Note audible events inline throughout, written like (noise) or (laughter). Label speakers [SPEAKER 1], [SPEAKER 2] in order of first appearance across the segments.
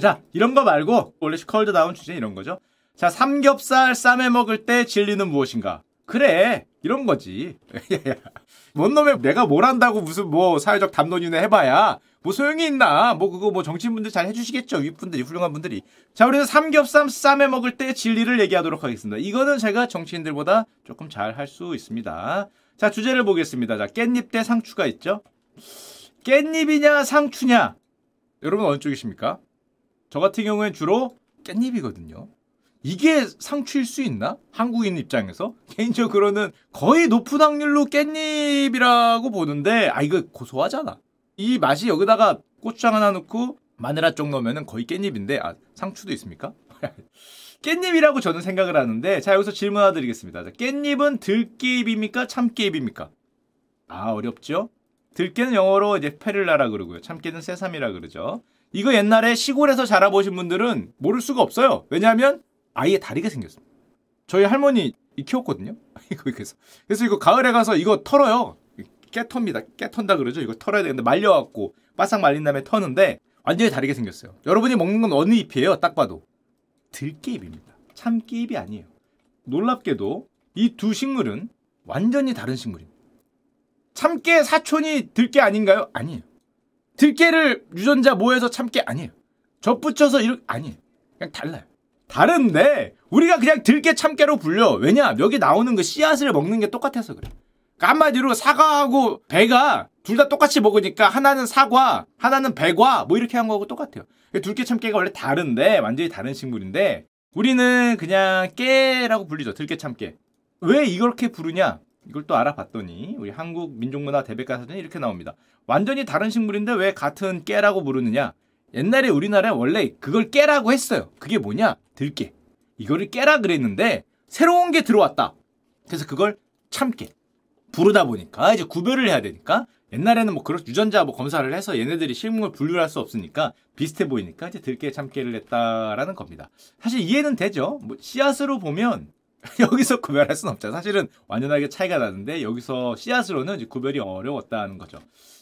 [SPEAKER 1] 자, 이런 거 말고 원래 컬트다운 주제 이런 거죠. 자, 삼겹살 쌈에 먹을 때 진리는 무엇인가? 그래, 이런 거지. (laughs) 뭔 놈의 내가 뭘 한다고 무슨 뭐 사회적 담론이나 해봐야 뭐 소용이 있나? 뭐 그거 뭐 정치인분들 잘 해주시겠죠. 윗분들이 훌륭한 분들이. 자, 우리는 삼겹살 쌈에 먹을 때 진리를 얘기하도록 하겠습니다. 이거는 제가 정치인들보다 조금 잘 할 수 있습니다. 자, 주제를 보겠습니다. 자, 깻잎 대 상추가 있죠. 깻잎이냐 상추냐? 여러분 어느 쪽이십니까? 저 같은 경우엔 주로 깻잎이거든요. 이게 상추일 수 있나? 한국인 입장에서? (laughs) 개인적으로는 거의 높은 확률로 깻잎이라고 보는데, 아, 이거 고소하잖아. 이 맛이 여기다가 고추장 하나 넣고 마늘 쪽 넣으면 거의 깻잎인데, 아, 상추도 있습니까? (laughs) 깻잎이라고 저는 생각을 하는데, 자, 여기서 질문 하나 드리겠습니다. 자, 깻잎은 들깨잎입니까? 참깨잎입니까? 아, 어렵죠? 들깨는 영어로 이제 페를라라 그러고요. 참깨는 세삼이라 그러죠. 이거 옛날에 시골에서 자라보신 분들은 모를 수가 없어요. 왜냐하면 아예 다리가 생겼습니다. 저희 할머니 키웠거든요. (laughs) 이거 그래서 그래서 이거 가을에 가서 이거 털어요. 깨텁니다. 깨턴다 그러죠. 이거 털어야 되는데 말려갖고 바싹 말린 다음에 터는데 완전히 다르게 생겼어요. 여러분이 먹는 건 어느 잎이에요? 딱 봐도 들깨잎입니다. 참깨잎이 아니에요. 놀랍게도 이 두 식물은 완전히 다른 식물입니다. 참깨 사촌이 들깨 아닌가요? 아니에요. 들깨를 유전자 모여서 참깨 아니에요. 젖붙여서 이렇게 아니에요. 그냥 달라요. 다른데 우리가 그냥 들깨 참깨로 불려. 왜냐? 여기 나오는 그 씨앗을 먹는 게 똑같아서 그래. 그러니까 한마디로 사과하고 배가 둘 다 똑같이 먹으니까 하나는 사과, 하나는 배과 뭐 이렇게 한 거하고 똑같아요. 들깨 참깨가 원래 다른데 완전히 다른 식물인데 우리는 그냥 깨라고 불리죠. 들깨 참깨. 왜 이렇게 부르냐? 이걸 또 알아봤더니 우리 한국 민족문화 대백과사전에 이렇게 나옵니다. 완전히 다른 식물인데 왜 같은 깨라고 부르느냐? 옛날에 우리나라에 원래 그걸 깨라고 했어요. 그게 뭐냐? 들깨. 이거를 깨라 그랬는데 새로운 게 들어왔다. 그래서 그걸 참깨. 부르다 보니까 이제 구별을 해야 되니까 옛날에는 뭐 그런 유전자 뭐 검사를 해서 얘네들이 실물을 분류할 수 없으니까 비슷해 보이니까 이제 들깨 참깨를 냈다라는 겁니다. 사실 이해는 되죠. 뭐 씨앗으로 보면 (laughs) 여기서 구별할 수는 없죠. 사실은 완전하게 차이가 나는데 여기서 씨앗으로는 구별이 어려웠다는 거죠.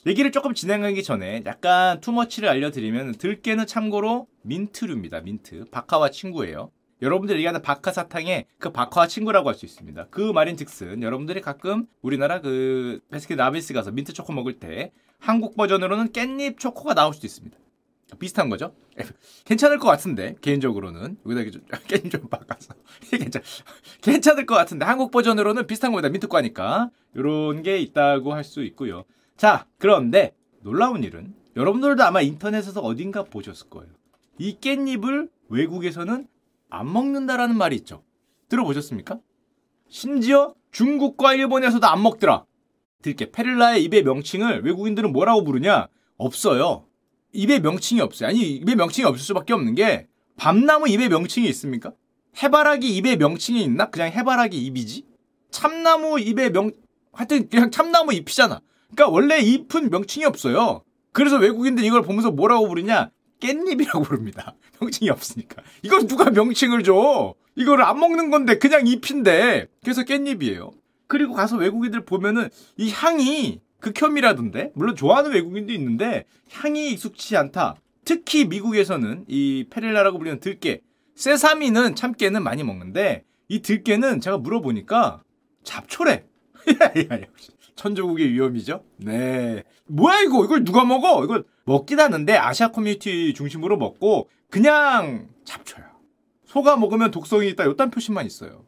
[SPEAKER 1] 얘기를 조금 진행하기 전에 약간 too much를 알려드리면 들깨는 참고로 민트류입니다. 민트. 박하와 친구예요. 여러분들이 얘기하는 박하 사탕의 그 박하와 친구라고 할 수 있습니다. 그 말인 즉슨 여러분들이 가끔 우리나라 그 베스킨 라빈스 가서 민트 초코 먹을 때 한국 버전으로는 깻잎 초코가 나올 수도 있습니다. 비슷한 거죠? 괜찮을 것 같은데 개인적으로는 여기다 좀 (laughs) 깻잎 좀 바꿔서 괜찮 괜찮을 것 같은데 한국 버전으로는 비슷한 겁니다. 민트 과니까 이런 게 있다고 할 수 있고요. 자 그런데 놀라운 일은 여러분들도 아마 인터넷에서 어딘가 보셨을 거예요. 이 깻잎을 외국에서는 안 먹는다라는 말이 있죠. 들어보셨습니까? 심지어 중국과 일본에서도 안 먹더라. 들게 페를라의 입의 명칭을 외국인들은 뭐라고 부르냐? 없어요. 입에 명칭이 없어요. 아니 입에 명칭이 없을 수밖에 없는 게 밤나무 입에 명칭이 있습니까? 해바라기 입에 명칭이 있나? 그냥 해바라기 입이지. 참나무 입에 명 하여튼 그냥 참나무 잎이잖아. 그러니까 원래 잎은 명칭이 없어요. 그래서 외국인들 이걸 보면서 뭐라고 부르냐? 깻잎이라고 부릅니다. (laughs) 명칭이 없으니까. 이걸 누가 명칭을 줘? 이거를 안 먹는 건데 그냥 잎인데. 그래서 깻잎이에요. 그리고 가서 외국인들 보면은 이 향이 극혐이라던데 물론 좋아하는 외국인도 있는데 향이 익숙치 않다. 특히 미국에서는 이 perilla라고 불리는 들깨, sesame는 참깨는 많이 먹는데 이 들깨는 제가 물어보니까 잡초래. (laughs) 천조국의 위엄이죠. 네. 뭐야 이거? 이걸 누가 먹어? 이걸 먹긴 하는데 아시아 커뮤니티 중심으로 먹고 그냥 잡초야. 소가 먹으면 독성이 있다. 요딴 표시만 있어요.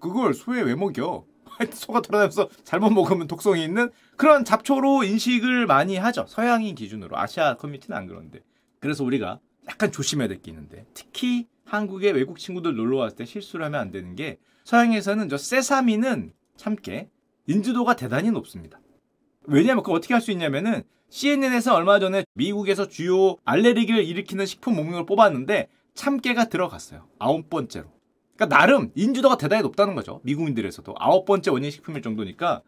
[SPEAKER 1] 그걸 소에 왜 먹여? (laughs) 소가 돌아다니면서 잘못 먹으면 독성이 있는 그런 잡초로 인식을 많이 하죠. 서양인 기준으로. 아시아 커뮤니티는 안 그런데. 그래서 우리가 약간 조심해야 될 게 있는데 특히 한국에 외국 친구들 놀러 왔을 때 실수를 하면 안 되는 게 서양에서는 저 세사미는 참깨 인지도가 대단히 높습니다. 왜냐하면 그걸 어떻게 할 수 있냐면은 CNN에서 얼마 전에 미국에서 주요 알레르기를 일으키는 식품 목록을 뽑았는데 참깨가 들어갔어요. 아홉 번째로. 그러니까 나름 인지도가 대단히 높다는 거죠. 미국인들에서도 아홉 번째 원인 식품일 정도니까.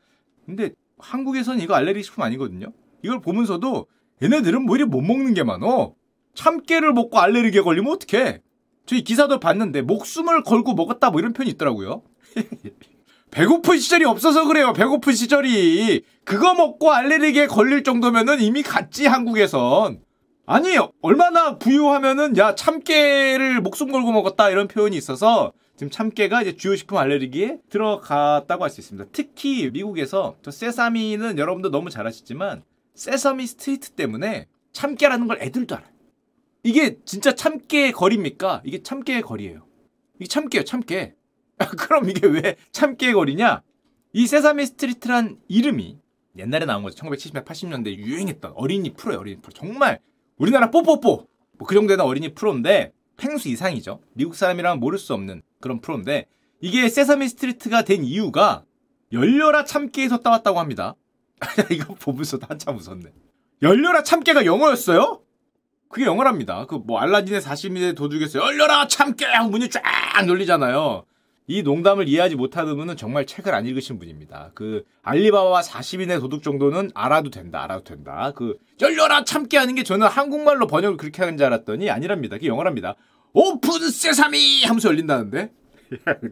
[SPEAKER 1] 근데 한국에서는 이거 알레르기 식품 아니거든요. 이걸 보면서도 얘네들은 뭐 이리 못 먹는 게 많어. 참깨를 먹고 알레르기에 걸리면 어떡해. 저희 기사도 봤는데 목숨을 걸고 먹었다 뭐 이런 표현이 있더라고요. (laughs) 배고픈 시절이 없어서 그래요. 배고픈 시절이. 그거 먹고 알레르기에 걸릴 정도면은 이미 갔지 한국에선. 아니 얼마나 부유하면은 야 참깨를 목숨 걸고 먹었다 이런 표현이 있어서 지금 참깨가 이제 주요 식품 알레르기에 들어갔다고 할 수 있습니다. 특히 미국에서 저 sesame는 여러분도 너무 잘 아시지만 Sesame Street 때문에 참깨라는 걸 애들도 알아요. 이게 진짜 참깨 거리입니까? 이게 참깨 거리예요. 이게 참깨요, 참깨. (laughs) 그럼 이게 왜 참깨 거리냐? 이 Sesame Street란 이름이 옛날에 나온 거죠. 1970년, 80년대 유행했던 어린이 프로예요, 어린이 프로. 정말 우리나라 뽀뽀뽀! 뭐 그 정도 되는 어린이 프로인데 펭수 이상이죠. 미국 사람이라면 모를 수 없는 그런 프로인데 이게 세사미 스트리트가 된 이유가 열려라 참깨에서 따왔다고 합니다. (laughs) 이거 보면서도 한참 웃었네. 열려라 참깨가 영어였어요? 그게 영어랍니다. 그 뭐 알라딘의 40일의 도둑에서 열려라 참깨 하고 문이 쫙 열리잖아요. 이 농담을 이해하지 못하는 분은 정말 책을 안 읽으신 분입니다. 그 알리바바와 40인의 도둑 정도는 알아도 된다, 알아도 된다. 그 열려라 참깨 하는 게 저는 한국말로 번역을 그렇게 하는 줄 알았더니 아니랍니다. 그게 영어랍니다. open sesame 하면서 열린다는데.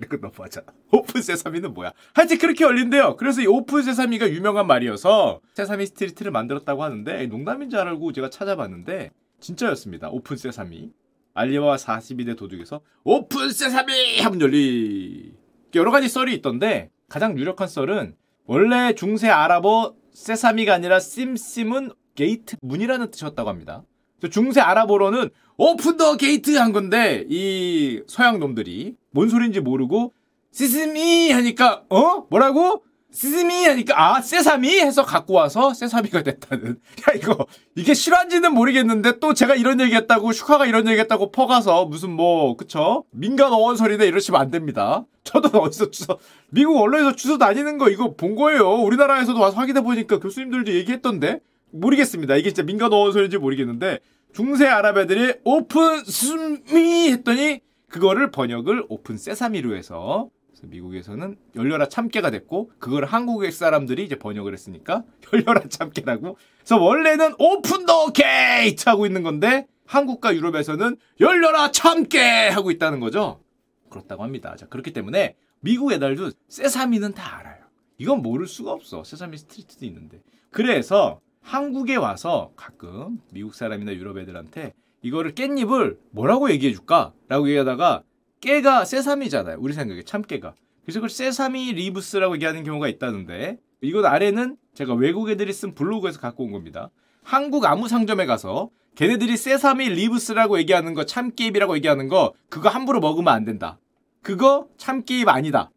[SPEAKER 1] 그거 너무하잖아. open sesame는 뭐야? 하여튼 그렇게 열린대요. 그래서 이 open sesame가 유명한 말이어서 Sesame Street를 만들었다고 하는데 농담인 줄 알고 제가 찾아봤는데 진짜였습니다. open sesame. 알리바바 40인의 도둑에서 open sesame 하면 열리. 여러 가지 썰이 있던데 가장 유력한 썰은 원래 중세 아랍어 sesame가 아니라 심심은 게이트 문이라는 뜻이었다고 합니다. 중세 아랍어로는 open the gate 한 건데 이 서양 놈들이 뭔 소리인지 모르고 시스미 하니까 어? 뭐라고? 시스미 하니까 아 sesame 해서 갖고 와서 sesame가 됐다는. (laughs) 야 이거 이게 실화인지는 모르겠는데 또 제가 이런 얘기했다고 슈카가 이런 얘기했다고 퍼가서 무슨 뭐 그쵸? 민간 어원설이네 이러시면 안 됩니다. 저도 (laughs) 어디서 주워 미국 언론에서 주워 다니는 거 이거 본 거예요. 우리나라에서도 와서 확인해 보니까 교수님들도 얘기했던데 모르겠습니다. 이게 진짜 민간 어원설인지 모르겠는데 중세 아랍 애들이 오픈 스미 했더니 그거를 번역을 open sesame로 해서 미국에서는 열려라 참깨가 됐고 그걸 한국의 사람들이 이제 번역을 했으니까 (laughs) 열려라 참깨라고. 그래서 원래는 open the gate 하고 있는 건데 한국과 유럽에서는 열려라 참깨 하고 있다는 거죠. 그렇다고 합니다. 자 그렇기 때문에 미국 애들도 sesame는 다 알아요. 이건 모를 수가 없어. Sesame Street도 있는데. 그래서 한국에 와서 가끔 미국 사람이나 유럽 애들한테 이거를 깻잎을 뭐라고 얘기해 줄까? 라고 얘기하다가 깨가 sesame잖아요. 우리 생각에 참깨가. 그래서 그걸 sesame leaves라고 얘기하는 경우가 있다는데 이건 아래는 제가 외국 애들이 쓴 블로그에서 갖고 온 겁니다. 한국 아무 상점에 가서 걔네들이 sesame leaves라고 얘기하는 거 참깨잎이라고 얘기하는 거 그거 함부로 먹으면 안 된다. 그거 참깨잎 아니다.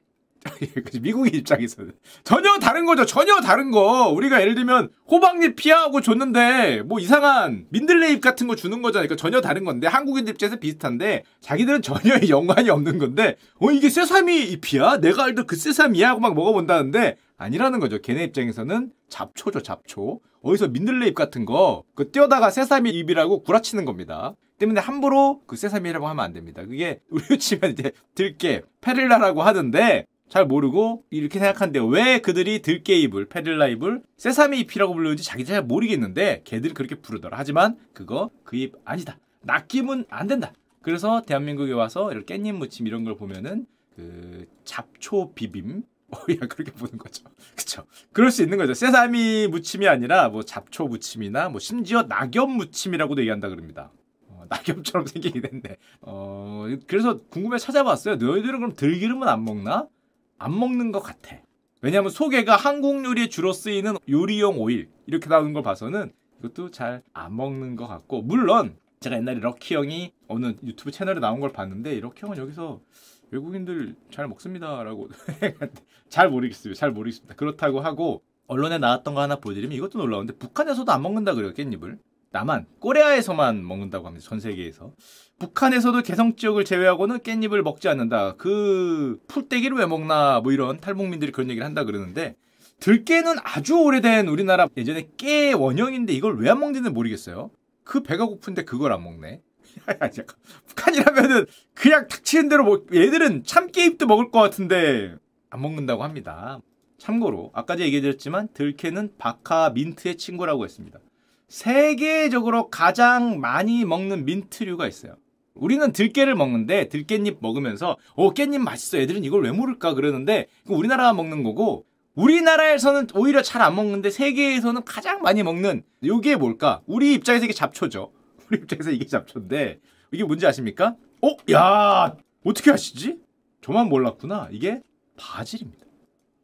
[SPEAKER 1] (laughs) 미국의 입장에서는 전혀 다른 거죠. 전혀 다른 거. 우리가 예를 들면 호박잎 피하고 줬는데 뭐 이상한 민들레잎 같은 거 주는 거잖아요. 그러니까 전혀 다른 건데 한국인 입장에서 비슷한데 자기들은 전혀 (laughs) 연관이 없는 건데 어 이게 sesame 잎이야? 내가 알던 그 sesame야 하고 막 먹어본다는데 아니라는 거죠. 걔네 입장에서는 잡초죠, 잡초. 어디서 민들레잎 같은 거, 그 띄어다가 sesame 잎이라고 구라치는 겁니다. 때문에 함부로 그 sesame라고 하면 안 됩니다. 그게 (laughs) 우리 치면 이제 들깨, perilla라고 하는데 잘 모르고 이렇게 생각하는데 왜 그들이 들깨잎을 페릴라 잎을 세사미 잎이라고 부르는지 자기들 잘 모르겠는데 걔들이 그렇게 부르더라. 하지만 그거 그 잎 아니다. 낚이면 안 된다. 그래서 대한민국에 와서 이렇게 깻잎 무침 이런 걸 보면은 그 잡초 비빔 (laughs) 어야 그렇게 보는 거죠. (laughs) 그쵸 그럴 수 있는 거죠. 세사미 무침이 아니라 뭐 잡초 무침이나 뭐 심지어 낙엽 무침이라고도 얘기한다 그럽니다. 어, 낙엽처럼 (laughs) 생기긴 했네. 어 그래서 궁금해 찾아봤어요. 너희들은 그럼 들기름은 안 먹나? 안 먹는 것 같아. 왜냐하면 소개가 한국 요리에 주로 쓰이는 요리용 오일 이렇게 나오는 걸 봐서는 이것도 잘 안 먹는 것 같고 물론 제가 옛날에 럭키 형이 어느 유튜브 채널에 나온 걸 봤는데 럭키 형은 여기서 외국인들 잘 먹습니다라고 (laughs) 잘 모르겠습니다. 잘 모르겠습니다. 그렇다고 하고 언론에 나왔던 거 하나 보여드리면 이것도 놀라운데 북한에서도 안 먹는다 그래요 깻잎을. 나만 꼬레아에서만 먹는다고 합니다. 전 세계에서. 북한에서도 개성 지역을 제외하고는 깻잎을 먹지 않는다. 그 풀떼기를 왜 먹나 뭐 이런 탈북민들이 그런 얘기를 한다 그러는데 들깨는 아주 오래된 우리나라 예전에 깨 원형인데 이걸 왜 안 먹는지는 모르겠어요. 그 배가 고픈데 그걸 안 먹네. (laughs) 북한이라면은 그냥 닥치는 대로 뭐 얘들은 참깨잎도 먹을 것 같은데 안 먹는다고 합니다. 참고로 아까 제가 얘기드렸지만 들깨는 바카 민트의 친구라고 했습니다. 세계적으로 가장 많이 먹는 민트류가 있어요. 우리는 들깨를 먹는데 들깨잎 먹으면서 오 깻잎 맛있어 애들은 이걸 왜 모를까 그러는데 우리나라 먹는 거고 우리나라에서는 오히려 잘 안 먹는데 세계에서는 가장 많이 먹는 요게 뭘까? 우리 입장에서 이게 잡초죠. (laughs) 우리 입장에서 이게 잡초인데 이게 뭔지 아십니까? 어? 야 어떻게 아시지? 저만 몰랐구나. 이게 바질입니다.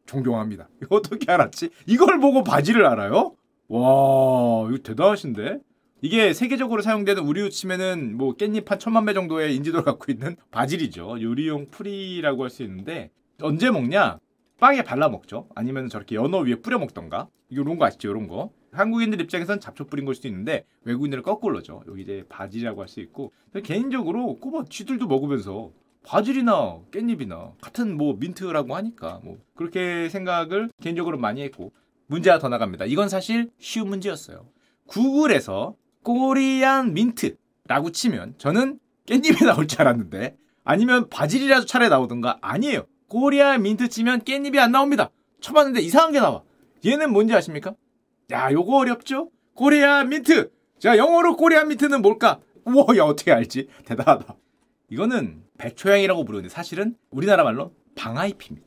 [SPEAKER 1] 존경합니다. (laughs) 어떻게 알았지? 이걸 보고 바질을 알아요? 와 이거 대단하신데? 이게 세계적으로 사용되는 우리로 치면은 뭐 깻잎 한 천만 배 정도의 인지도를 갖고 있는 바질이죠. 요리용 풀이라고 할 수 있는데 언제 먹냐? 빵에 발라 먹죠. 아니면 저렇게 연어 위에 뿌려 먹던가. 이런 거 아시죠? 이런 거. 한국인들 입장에선 잡초 뿌린 걸 수도 있는데 외국인들은 거꾸로죠. 여기 이제 바질이라고 할 수 있고 개인적으로 꼬바 쥐들도 먹으면서 바질이나 깻잎이나 같은 뭐 민트라고 하니까 뭐 그렇게 생각을 개인적으로 많이 했고 문제가 더 나갑니다. 이건 사실 쉬운 문제였어요. 구글에서 Korean mint라고 치면 저는 깻잎이 (laughs) 나올 줄 알았는데 아니면 바질이라도 차라리 나오던가 아니에요. Korean mint 치면 깻잎이 안 나옵니다. 쳐봤는데 이상한 게 나와. 얘는 뭔지 아십니까? 야, 요거 어렵죠? Korean mint. 자, 영어로 Korean mint는 뭘까? 우와, 야 어떻게 알지? 대단하다. 이거는 배초향이라고 부르는데 사실은 우리나라 말로 방아잎입니다.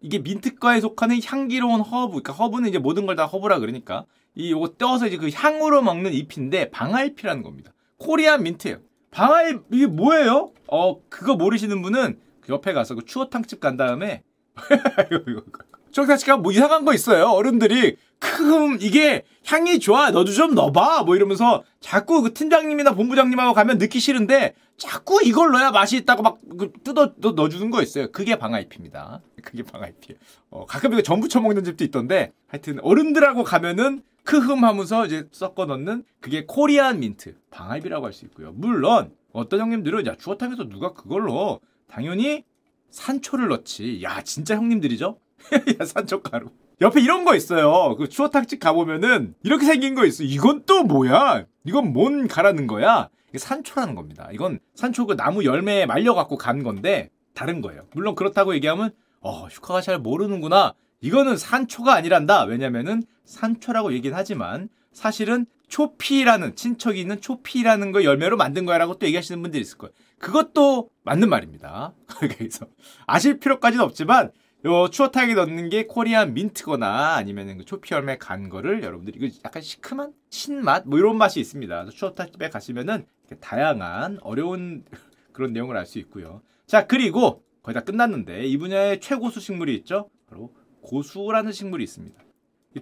[SPEAKER 1] 이게 민트과에 속하는 향기로운 허브, 그러니까 허브는 이제 모든 걸 다 허브라 그러니까 이 요거 떼어서 이제 그 향으로 먹는 잎인데 방아잎이라는 겁니다. Korean mint예요. 방아잎 이게 뭐예요? 어 그거 모르시는 분은 그 옆에 가서 그 추어탕집 간 다음에 (laughs) 추어탕집 가면 뭐 이상한 거 있어요. 어른들이 큼 이게 향이 좋아 너도 좀 넣어봐 뭐 이러면서 자꾸 그 팀장님이나 본부장님하고 가면 넣기 싫은데 자꾸 이걸 넣어야 맛이 있다고 막그 뜯어 넣어주는 거 있어요 그게 방아잎입니다 (laughs) 그게 방아잎이에요 어, 가끔 이거 전부 쳐먹는 집도 있던데 하여튼 어른들하고 가면은 크흠 하면서 이제 섞어 넣는 그게 코리안 민트 방아잎이라고 할 수 있고요 물론 어떤 형님들은 야 주어탕에서 누가 그걸 넣어 당연히 산초를 넣지 야 진짜 형님들이죠 (laughs) 야 산초 가루 옆에 이런 거 있어요. 그 추어탕집 가보면은 이렇게 생긴 거 있어. 이건 또 뭐야? 이건 뭔 가라는 거야? 이게 산초라는 겁니다. 이건 산초 그 나무 열매에 말려갖고 간 건데 다른 거예요. 물론 그렇다고 얘기하면 어 슈카가 잘 모르는구나. 이거는 산초가 아니란다. 왜냐면은 산초라고 얘기는 하지만 사실은 초피라는 친척이 있는 초피라는 거 열매로 만든 거야라고 또 얘기하시는 분들이 있을 거예요. 그것도 맞는 말입니다. (laughs) 그래서 아실 필요까지는 없지만 요 추어탕에 넣는 게 코리안 민트거나 아니면 그 초피 열매 간 거를 여러분들이 이거 약간 시큼한 신맛 뭐 이런 맛이 있습니다. 추어탕집에 가시면은 다양한 어려운 (laughs) 그런 내용을 알 수 있고요. 자 그리고 거의 다 끝났는데 이 분야의 최고수 식물이 있죠. 바로 고수라는 식물이 있습니다.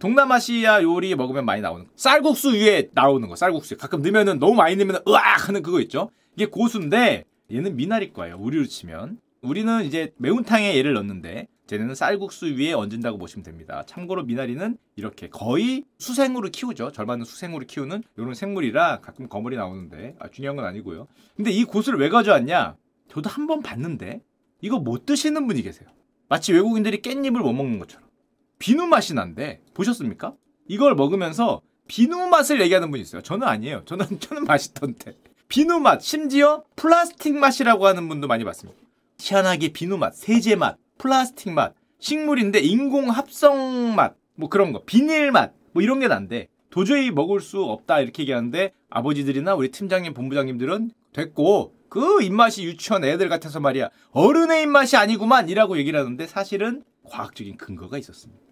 [SPEAKER 1] 동남아시아 요리 먹으면 많이 나오는 거. 쌀국수 위에 나오는 거. 쌀국수 가끔 넣으면은 너무 많이 넣으면 으악 하는 그거 있죠. 이게 고수인데 얘는 미나리과예요. 우리로 치면 우리는 이제 매운탕에 얘를 넣는데 쟤네는 쌀국수 위에 얹은다고 보시면 됩니다. 참고로 미나리는 이렇게 거의 수생으로 키우죠. 절반은 수생으로 키우는 이런 생물이라 가끔 거물이 나오는데 아, 중요한 건 아니고요. 근데 이 고수를 왜 가져왔냐? 저도 한 번 봤는데 이거 못 드시는 분이 계세요. 마치 외국인들이 깻잎을 못 먹는 것처럼 비누 맛이 난데 보셨습니까? 이걸 먹으면서 비누 맛을 얘기하는 분이 있어요. 저는 아니에요. 저는 (laughs) 저는 맛있던데 비누 맛 심지어 플라스틱 맛이라고 하는 분도 많이 봤습니다. 희한하게 비누 맛, 세제 맛, 플라스틱 맛, 식물인데 인공 합성 맛, 뭐 그런 거, 비닐 맛, 뭐 이런 게 난데 도저히 먹을 수 없다 이렇게 얘기하는데 아버지들이나 우리 팀장님, 본부장님들은 됐고 그 입맛이 유치원 애들 같아서 말이야 어른의 입맛이 아니구만 이라고 얘기를 하는데 사실은 과학적인 근거가 있었습니다.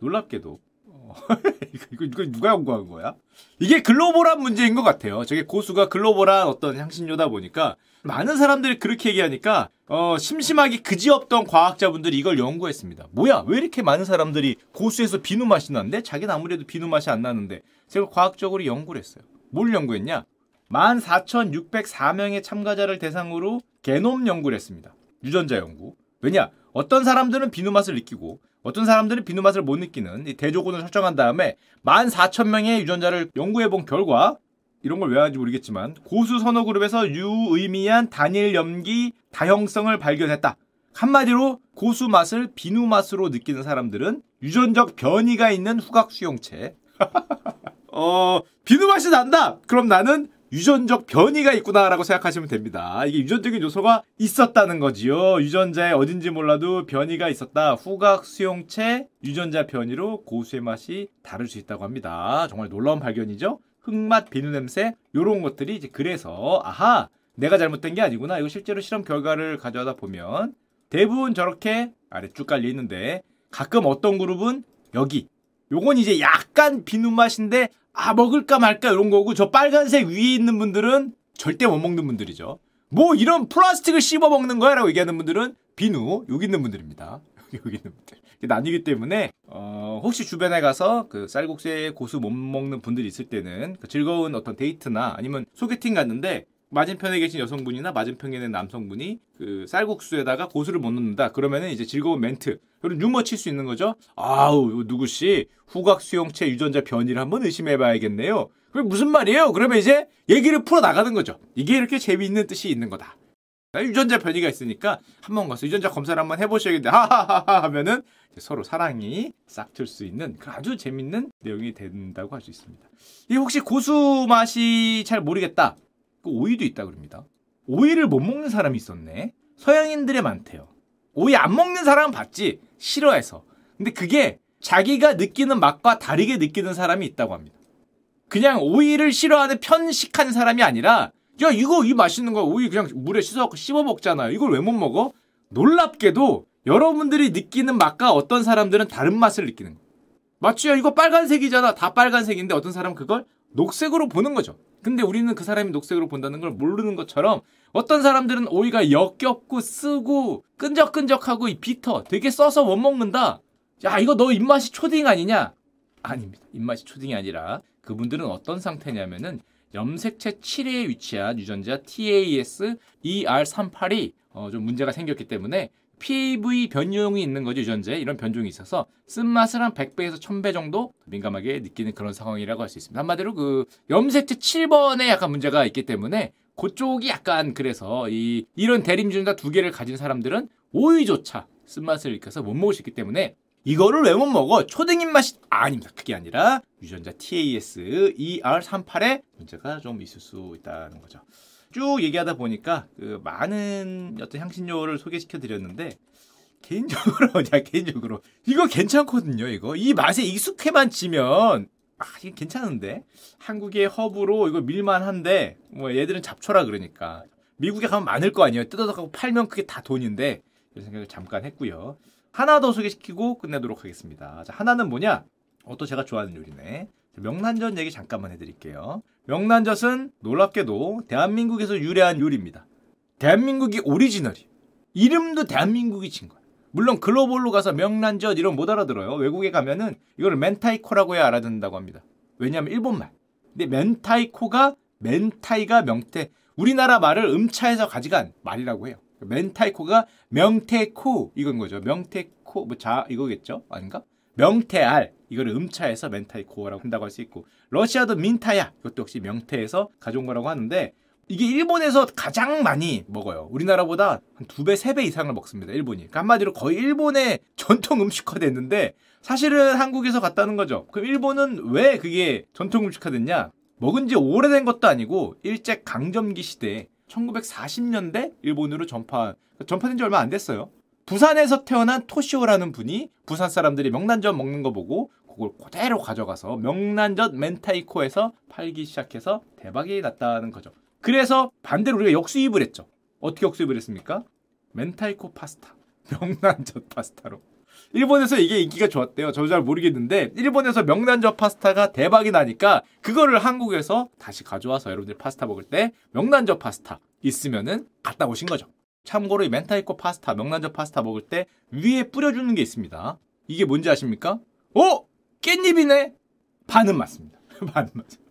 [SPEAKER 1] 놀랍게도 어, (laughs) 이거, 이거 누가 연구한 거야? 이게 글로벌한 문제인 것 같아요. 저게 고수가 글로벌한 어떤 향신료다 보니까 많은 사람들이 그렇게 얘기하니까 어, 심심하게 그지없던 과학자분들이 이걸 연구했습니다. 뭐야? 왜 이렇게 많은 사람들이 고수에서 비누 맛이 나는데 자기는 아무래도 비누 맛이 안 나는데 제가 과학적으로 연구를 했어요. 뭘 연구했냐? 14,604명의 참가자를 대상으로 게놈 연구를 했습니다. 유전자 연구. 왜냐? 어떤 사람들은 비누 맛을 느끼고 어떤 사람들은 비누 맛을 못 느끼는 대조군을 설정한 다음에 14,000명의 유전자를 연구해 본 결과 이런 걸 왜 하는지 모르겠지만 고수 선호 그룹에서 유의미한 단일 염기 다형성을 발견했다. 한마디로 고수 맛을 비누 맛으로 느끼는 사람들은 유전적 변이가 있는 후각 수용체. (laughs) 어, 비누 맛이 난다. 그럼 나는 유전적 변이가 있구나라고 생각하시면 됩니다. 이게 유전적인 요소가 있었다는 거지요. 유전자에 어딘지 몰라도 변이가 있었다. 후각 수용체 유전자 변이로 고수의 맛이 다를 수 있다고 합니다. 정말 놀라운 발견이죠. 흙맛, 비누 냄새 요런 것들이 이제 그래서 아하 내가 잘못된 게 아니구나. 이거 실제로 실험 결과를 가져다 보면 대부분 저렇게 아래 쭉 깔려 있는데 가끔 어떤 그룹은 여기 요건 이제 약간 비누 맛인데 아 먹을까 말까 이런 거고 저 빨간색 위에 있는 분들은 절대 못 먹는 분들이죠. 뭐 이런 플라스틱을 씹어 먹는 거야 라고 얘기하는 분들은 비누 여기 있는 분들입니다. 여기 있는 분들 나뉘기 때문에 어, 혹시 주변에 가서 그 쌀국수에 고수 못 먹는 분들이 있을 때는 그 즐거운 어떤 데이트나 아니면 소개팅 갔는데 맞은편에 계신 여성분이나 맞은편에 있는 남성분이 그 쌀국수에다가 고수를 못 넣는다. 그러면은 이제 즐거운 멘트, 그리고 유머 칠 수 있는 거죠. 아우, 누구씨 후각 수용체 유전자 변이를 한번 의심해 봐야겠네요. 그게 무슨 말이에요? 그러면 이제 얘기를 풀어 나가는 거죠. 이게 이렇게 재미있는 뜻이 있는 거다. 유전자 변이가 있으니까 한번 가서 유전자 검사를 한번 해보셔야겠네. 하하하하 하면은 서로 사랑이 싹틀 수 있는 그 아주 재밌는 내용이 된다고 할 수 있습니다. 이 혹시 고수 맛이 잘 모르겠다. 그 오이도 있다 그럽니다. 오이를 못 먹는 사람이 있었네. 서양인들에 많대요. 오이 안 먹는 사람은 봤지. 싫어해서. 근데 그게 자기가 느끼는 맛과 다르게 느끼는 사람이 있다고 합니다. 그냥 오이를 싫어하는 편식한 사람이 아니라 야 이거 이 맛있는 거 오이 그냥 물에 씻어갖고 씹어 먹잖아요. 이걸 왜 못 먹어? 놀랍게도 여러분들이 느끼는 맛과 어떤 사람들은 다른 맛을 느끼는 거. 맞지요? 이거 빨간색이잖아. 다 빨간색인데 어떤 사람은 그걸 녹색으로 보는 거죠. 근데 우리는 그 사람이 녹색으로 본다는 걸 모르는 것처럼 어떤 사람들은 오이가 역겹고 쓰고 끈적끈적하고 이 비터 되게 써서 못 먹는다. 야 이거 너 입맛이 초딩 아니냐? 아닙니다. 입맛이 초딩이 아니라 그분들은 어떤 상태냐면은 염색체 7회에 위치한 유전자 TAS ER38이 어, 좀 문제가 생겼기 때문에 PAV 변종이 있는 거죠, 유전자에. 이런 변종이 있어서 쓴맛을 한 100배에서 1000배 정도 민감하게 느끼는 그런 상황이라고 할 수 있습니다. 한마디로 그 염색체 7번에 약간 문제가 있기 때문에 그쪽이 약간 그래서 이 이런 대림 유전자 두 개를 가진 사람들은 오이조차 쓴맛을 일으켜서 못 먹을 수 있기 때문에 이거를 왜 못 먹어? 초등 입맛이 아닙니다. 그게 아니라 유전자 TAS ER38에 문제가 좀 있을 수 있다는 거죠. 쭉 얘기하다 보니까 그 많은 어떤 향신료를 소개시켜 드렸는데 개인적으로 (laughs) 야 개인적으로 이거 괜찮거든요. 이거 이 맛에 익숙해만 지면 아 이게 괜찮은데 한국의 허브로 이거 밀만한데 뭐 얘들은 잡초라 그러니까 미국에 가면 많을 거 아니에요. 뜯어서 갖고 팔면 그게 다 돈인데 이런 생각을 잠깐 했고요. 하나 더 소개시키고 끝내도록 하겠습니다. 자, 하나는 뭐냐? 어, 또 제가 좋아하는 요리네. 명란젓 얘기 잠깐만 해드릴게요. 명란젓은 놀랍게도 대한민국에서 유래한 요리입니다. 대한민국이 오리지널이. 이름도 대한민국이 친 거야. 물론 글로벌로 가서 명란젓 이런 못 알아들어요. 외국에 가면은 이거를 멘타이코라고 해야 알아듣는다고 합니다. 왜냐하면 일본말. 근데 멘타이코가 멘타이가 명태 우리나라 말을 음차해서 가져간 말이라고 해요. 멘타이코가 명태코 이건 거죠. 명태코 뭐 자 이거겠죠? 아닌가? 명태알 이거를 음차해서 멘타이코라고 한다고 할 수 있고 러시아도 민타야 이것도 역시 명태에서 가져온 거라고 하는데 이게 일본에서 가장 많이 먹어요. 우리나라보다 한 두 배, 세 배 이상을 먹습니다. 일본이. 그러니까 한마디로 거의 일본의 (laughs) 전통 음식화 됐는데 사실은 한국에서 갔다는 거죠. 그럼 일본은 왜 그게 전통 음식화 됐냐? 먹은 지 오래된 것도 아니고 일제 강점기 시대에 1940년대 일본으로 전파 전파된 지 얼마 안 됐어요. 부산에서 태어난 토시오라는 분이 부산 사람들이 명란젓 먹는 거 보고 그걸 그대로 가져가서 명란젓 멘타이코에서 팔기 시작해서 대박이 났다는 거죠. 그래서 반대로 우리가 역수입을 했죠. 어떻게 역수입을 했습니까? 멘타이코 파스타, (laughs) 명란젓 파스타로. 일본에서 이게 인기가 좋았대요. 저도 잘 모르겠는데 일본에서 명란젓 파스타가 대박이 나니까 그거를 한국에서 다시 가져와서 여러분들 파스타 먹을 때 명란젓 파스타 있으면은 갖다 오신 거죠. 참고로 이 멘타이코 파스타, 명란젓 파스타 먹을 때 위에 뿌려주는 게 있습니다. 이게 뭔지 아십니까? 오! 깻잎이네! 반은 맞습니다. (laughs) 반은 맞습니다.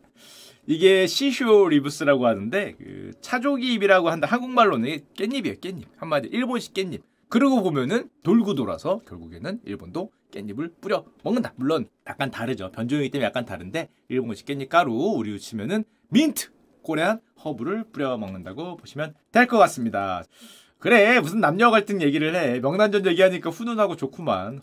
[SPEAKER 1] 이게 shiso leaves라고 하는데 그 차조기잎이라고 한다. 한국말로는 깻잎이에요. 깻잎. 한마디 일본식 깻잎. 그러고 보면은 돌고 돌아서 결국에는 일본도 깻잎을 뿌려 먹는다. 물론 약간 다르죠. 변종이기 때문에 약간 다른데 일본식 깻잎 가루 우리 치면은 민트 꼬레한 허브를 뿌려 먹는다고 보시면 될 것 같습니다. 그래 무슨 남녀 갈등 얘기를 해 명란젓 얘기하니까 훈훈하고 좋구만